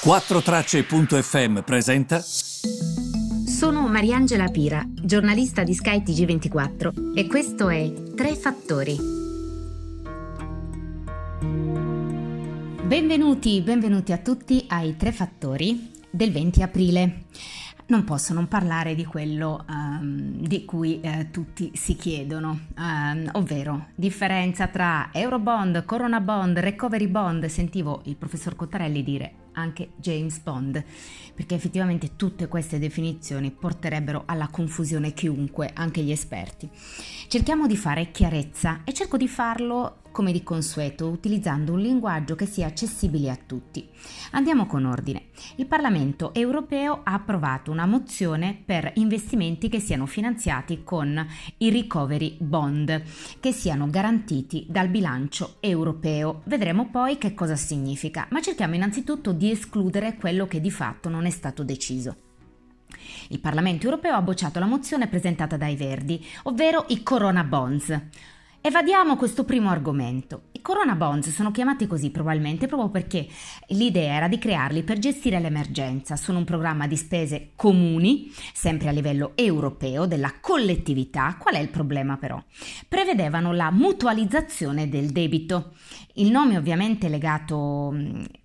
4Tracce.fm presenta. Sono Mariangela Pira, giornalista di Sky TG24 e questo è Tre Fattori. Benvenuti, benvenuti a tutti ai Tre Fattori del 20 aprile non posso non parlare di quello um, di cui eh, tutti si chiedono, um, ovvero differenza tra Eurobond, Corona Bond, Recovery Bond. Sentivo il professor Cottarelli dire anche James Bond, perché effettivamente tutte queste definizioni porterebbero alla confusione chiunque, anche gli esperti. Cerchiamo di fare chiarezza e cerco di farlo come di consueto, utilizzando un linguaggio che sia accessibile a tutti. Andiamo con ordine. Il Parlamento europeo ha approvato una mozione per investimenti che siano finanziati con i recovery bond, che siano garantiti dal bilancio europeo. Vedremo poi che cosa significa, ma cerchiamo innanzitutto di escludere quello che di fatto non è stato deciso. Il Parlamento europeo ha bocciato la mozione presentata dai Verdi, ovvero i Corona Bonds. Evadiamo questo primo argomento. I Corona Bonds sono chiamati così probabilmente proprio perché l'idea era di crearli per gestire l'emergenza. Sono un programma di spese comuni, sempre a livello europeo, della collettività. Qual è il problema però? Prevedevano la mutualizzazione del debito. Il nome ovviamente è legato,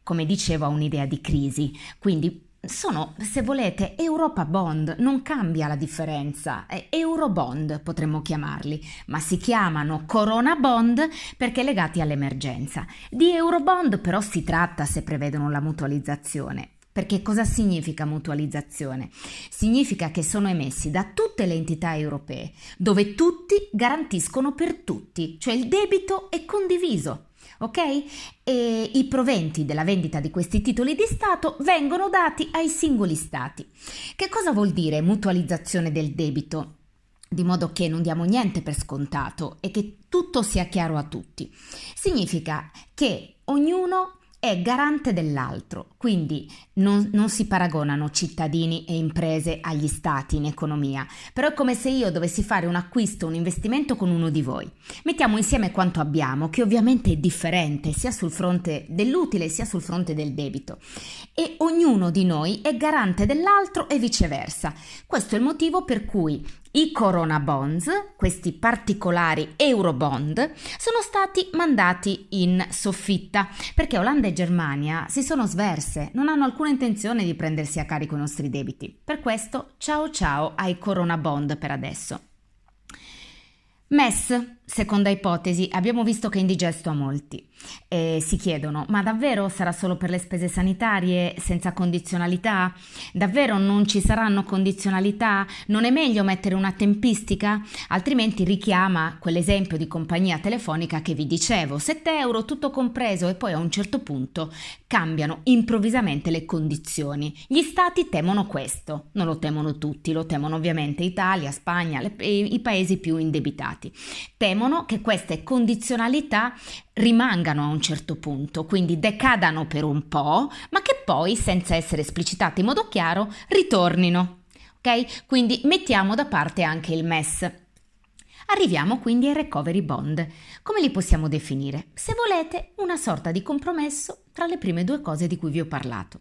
come dicevo, a un'idea di crisi, quindi sono, se volete, Europa Bond, non cambia la differenza, è Eurobond potremmo chiamarli, ma si chiamano Corona Bond perché legati all'emergenza. Di Eurobond però si tratta se prevedono la mutualizzazione. Perché cosa significa mutualizzazione? Significa che sono emessi da tutte le entità europee, dove tutti garantiscono per tutti, cioè il debito è condiviso ok? E i proventi della vendita di questi titoli di Stato vengono dati ai singoli Stati. Che cosa vuol dire mutualizzazione del debito? Di modo che non diamo niente per scontato e che tutto sia chiaro a tutti. Significa che ognuno è garante dell'altro, quindi non, non, si paragonano cittadini e imprese agli stati in economia, però è come se io dovessi fare un acquisto, un investimento con uno di voi. Mettiamo insieme quanto abbiamo, che ovviamente è differente sia sul fronte dell'utile sia sul fronte del debito, e ognuno di noi è garante dell'altro e viceversa. Questo è il motivo per cui i Corona Bonds, questi particolari Eurobond, sono stati mandati in soffitta perché Olanda e Germania si sono sverse, non hanno alcuna intenzione di prendersi a carico i nostri debiti. Per questo ciao ciao ai Corona Bond per adesso. MES, seconda ipotesi, abbiamo visto che è indigesto a molti e si chiedono ma davvero sarà solo per le spese sanitarie senza condizionalità? Davvero non ci saranno condizionalità? Non è meglio mettere una tempistica? Altrimenti richiama quell'esempio di compagnia telefonica che vi dicevo, 7 euro tutto compreso e poi a un certo punto cambiano improvvisamente le condizioni. Gli stati temono questo, non lo temono tutti, lo temono ovviamente Italia, Spagna, le, i paesi più indebitati. Temono che queste condizionalità rimangano a un certo punto, quindi decadano per un po', ma che poi, senza essere esplicitate in modo chiaro, ritornino. Ok? Quindi mettiamo da parte anche il MES. Arriviamo quindi ai recovery bond. Come li possiamo definire? Se volete, una sorta di compromesso tra le prime due cose di cui vi ho parlato.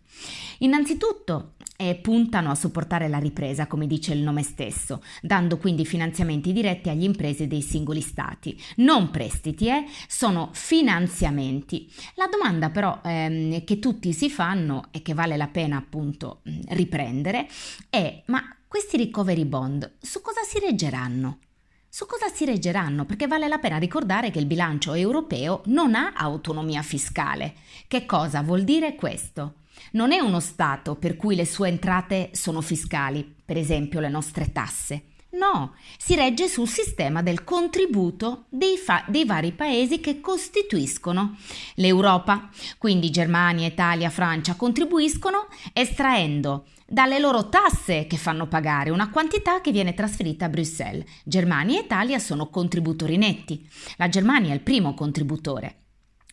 Innanzitutto, eh, puntano a supportare la ripresa, come dice il nome stesso, dando quindi finanziamenti diretti agli imprese dei singoli stati. Non prestiti, eh, sono finanziamenti. La domanda però ehm, che tutti si fanno e che vale la pena appunto riprendere è ma questi recovery bond su cosa si reggeranno? Su cosa si reggeranno? Perché vale la pena ricordare che il bilancio europeo non ha autonomia fiscale. Che cosa vuol dire questo? Non è uno Stato per cui le sue entrate sono fiscali, per esempio le nostre tasse. No, si regge sul sistema del contributo dei, fa- dei, vari paesi che costituiscono l'Europa. Quindi Germania, Italia, Francia contribuiscono estraendo dalle loro tasse che fanno pagare una quantità che viene trasferita a Bruxelles. Germania e Italia sono contributori netti. La Germania è il primo contributore.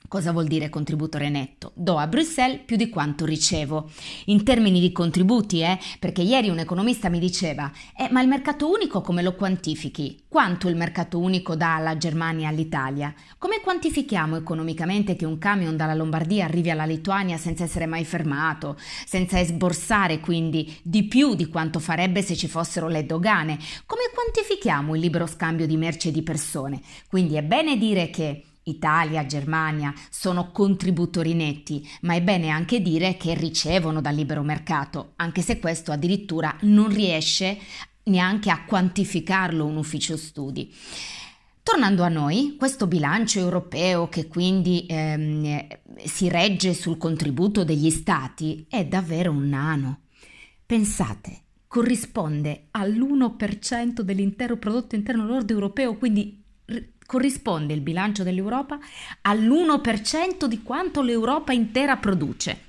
Cosa vuol dire contributore netto? Do a Bruxelles più di quanto ricevo. In termini di contributi, eh? Perché ieri un economista mi diceva: eh, ma il mercato unico come lo quantifichi? Quanto il mercato unico dà alla Germania e all'Italia? Come quantifichiamo economicamente che un camion dalla Lombardia arrivi alla Lituania senza essere mai fermato, senza esborsare quindi di più di quanto farebbe se ci fossero le dogane? Come quantifichiamo il libero scambio di merci e di persone? Quindi è bene dire che Italia, Germania sono contributori netti, ma è bene anche dire che ricevono dal libero mercato, anche se questo addirittura non riesce neanche a quantificarlo un ufficio studi. Tornando a noi, questo bilancio europeo che quindi ehm, si regge sul contributo degli stati è davvero un nano. Pensate, corrisponde all'1% dell'intero prodotto interno lordo europeo, quindi corrisponde il bilancio dell'Europa all'1% di quanto l'Europa intera produce.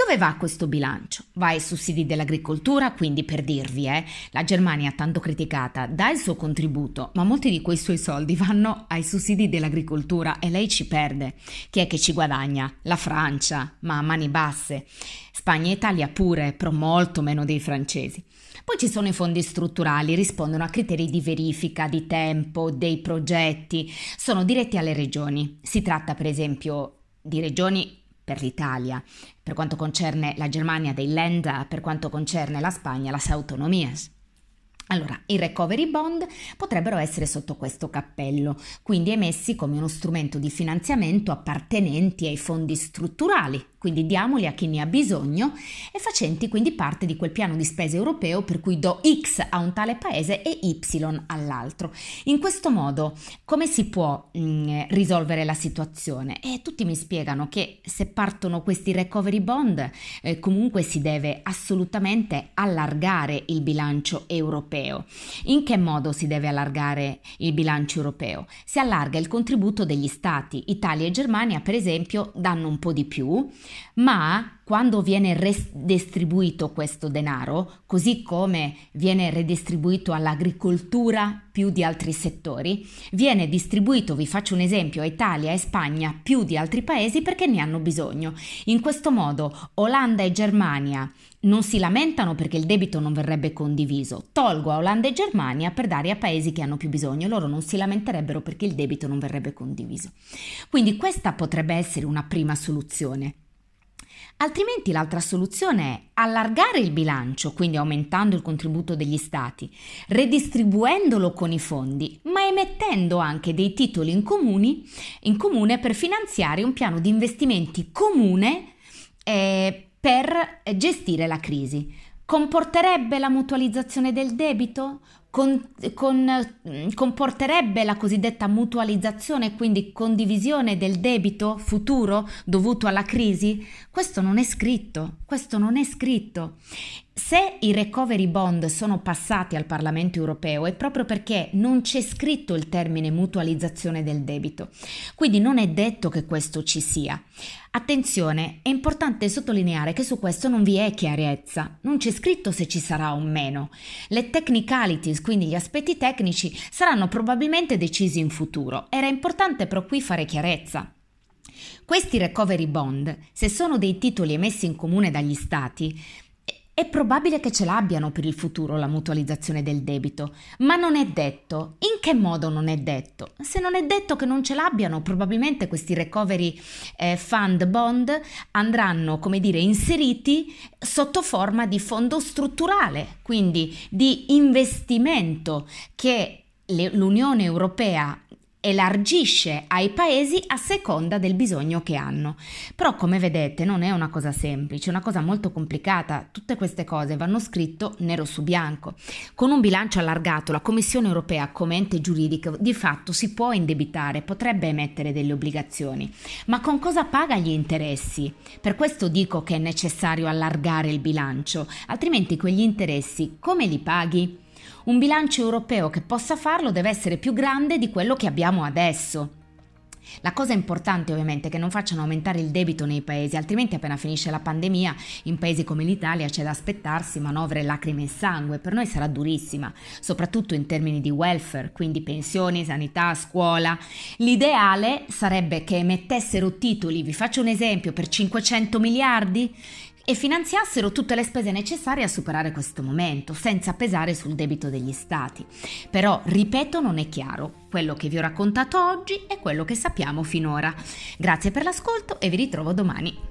Dove va questo bilancio? Va ai sussidi dell'agricoltura, quindi per dirvi, eh, la Germania tanto criticata dà il suo contributo, ma molti di quei suoi soldi vanno ai sussidi dell'agricoltura e lei ci perde. Chi è che ci guadagna? La Francia, ma a mani basse. Spagna e Italia pure, però molto meno dei francesi. Poi ci sono i fondi strutturali, rispondono a criteri di verifica di tempo dei progetti, sono diretti alle regioni. Si tratta per esempio di regioni per l'Italia, per quanto concerne la Germania dei Länder, per quanto concerne la Spagna las autonomías. Allora, i recovery bond potrebbero essere sotto questo cappello, quindi emessi come uno strumento di finanziamento appartenenti ai fondi strutturali, quindi diamoli a chi ne ha bisogno e facenti quindi parte di quel piano di spesa europeo per cui do X a un tale paese e Y all'altro. In questo modo come si può mh, mm, risolvere la situazione? E tutti mi spiegano che se partono questi recovery bond eh, comunque si deve assolutamente allargare il bilancio europeo. In che modo si deve allargare il bilancio europeo? Si allarga il contributo degli stati. Italia e Germania per esempio danno un po' di più ma quando viene redistribuito questo denaro, così come viene redistribuito all'agricoltura più di altri settori, viene distribuito, vi faccio un esempio, a Italia e Spagna più di altri paesi perché ne hanno bisogno. In questo modo Olanda e Germania non si lamentano perché il debito non verrebbe condiviso. Tolgo a Olanda e Germania per dare a paesi che hanno più bisogno. Loro non si lamenterebbero perché il debito non verrebbe condiviso. Quindi questa potrebbe essere una prima soluzione. Altrimenti l'altra soluzione è allargare il bilancio, quindi aumentando il contributo degli stati, redistribuendolo con i fondi, ma emettendo anche dei titoli in, comuni, in comune per finanziare un piano di investimenti comune eh, per gestire la crisi. Comporterebbe la mutualizzazione del debito? Con, con, comporterebbe la cosiddetta mutualizzazione, quindi condivisione del debito futuro dovuto alla crisi? Questo non è scritto, questo non è scritto. Se i recovery bond sono passati al Parlamento europeo è proprio perché non c'è scritto il termine mutualizzazione del debito, quindi non è detto che questo ci sia. Attenzione, è importante sottolineare che su questo non vi è chiarezza, non c'è scritto se ci sarà o meno. Le technicalities, quindi gli aspetti tecnici, saranno probabilmente decisi in futuro. Era importante però qui fare chiarezza. Questi recovery bond, se sono dei titoli emessi in comune dagli Stati, è probabile che ce l'abbiano per il futuro la mutualizzazione del debito, ma non è detto. In che modo non è detto? Se non è detto che non ce l'abbiano, probabilmente questi recovery eh, fund bond andranno, come dire, inseriti sotto forma di fondo strutturale, quindi di investimento che l'Unione Europea elargisce ai paesi a seconda del bisogno che hanno. Però come vedete non è una cosa semplice, è una cosa molto complicata. Tutte queste cose vanno scritto nero su bianco. Con un bilancio allargato la Commissione europea come ente giuridico di fatto si può indebitare, potrebbe emettere delle obbligazioni, ma con cosa paga gli interessi? Per questo dico che è necessario allargare il bilancio, altrimenti quegli interessi come li paghi? Un bilancio europeo che possa farlo deve essere più grande di quello che abbiamo adesso. La cosa importante ovviamente è che non facciano aumentare il debito nei paesi, altrimenti appena finisce la pandemia in paesi come l'Italia c'è da aspettarsi manovre lacrime e sangue, per noi sarà durissima, soprattutto in termini di welfare, quindi pensioni, sanità, scuola. L'ideale sarebbe che emettessero titoli, vi faccio un esempio, per 500 miliardi e finanziassero tutte le spese necessarie a superare questo momento, senza pesare sul debito degli stati. Però, ripeto, non è chiaro. Quello che vi ho raccontato oggi è quello che sappiamo finora. Grazie per l'ascolto e vi ritrovo domani.